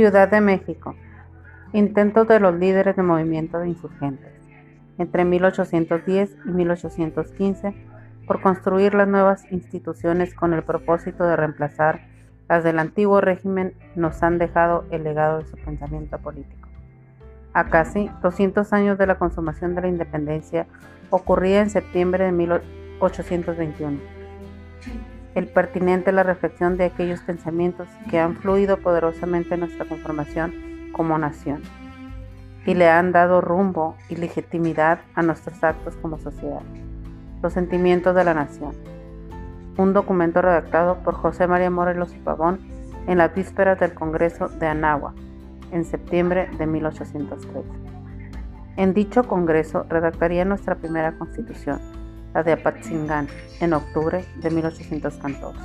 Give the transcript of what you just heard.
Ciudad de México. Intentos de los líderes de movimiento de insurgentes entre 1810 y 1815 por construir las nuevas instituciones con el propósito de reemplazar las del antiguo régimen nos han dejado el legado de su pensamiento político. A casi 200 años de la consumación de la independencia, ocurría en septiembre de 1821. El pertinente la reflexión de aquellos pensamientos que han fluido poderosamente en nuestra conformación como nación y le han dado rumbo y legitimidad a nuestros actos como sociedad. Los sentimientos de la nación. Un documento redactado por José María Morelos y Pavón en las vísperas del Congreso de Anáhuac, en septiembre de 1813. En dicho Congreso redactaría nuestra primera constitución, la de Apatzingán, en octubre de 1814.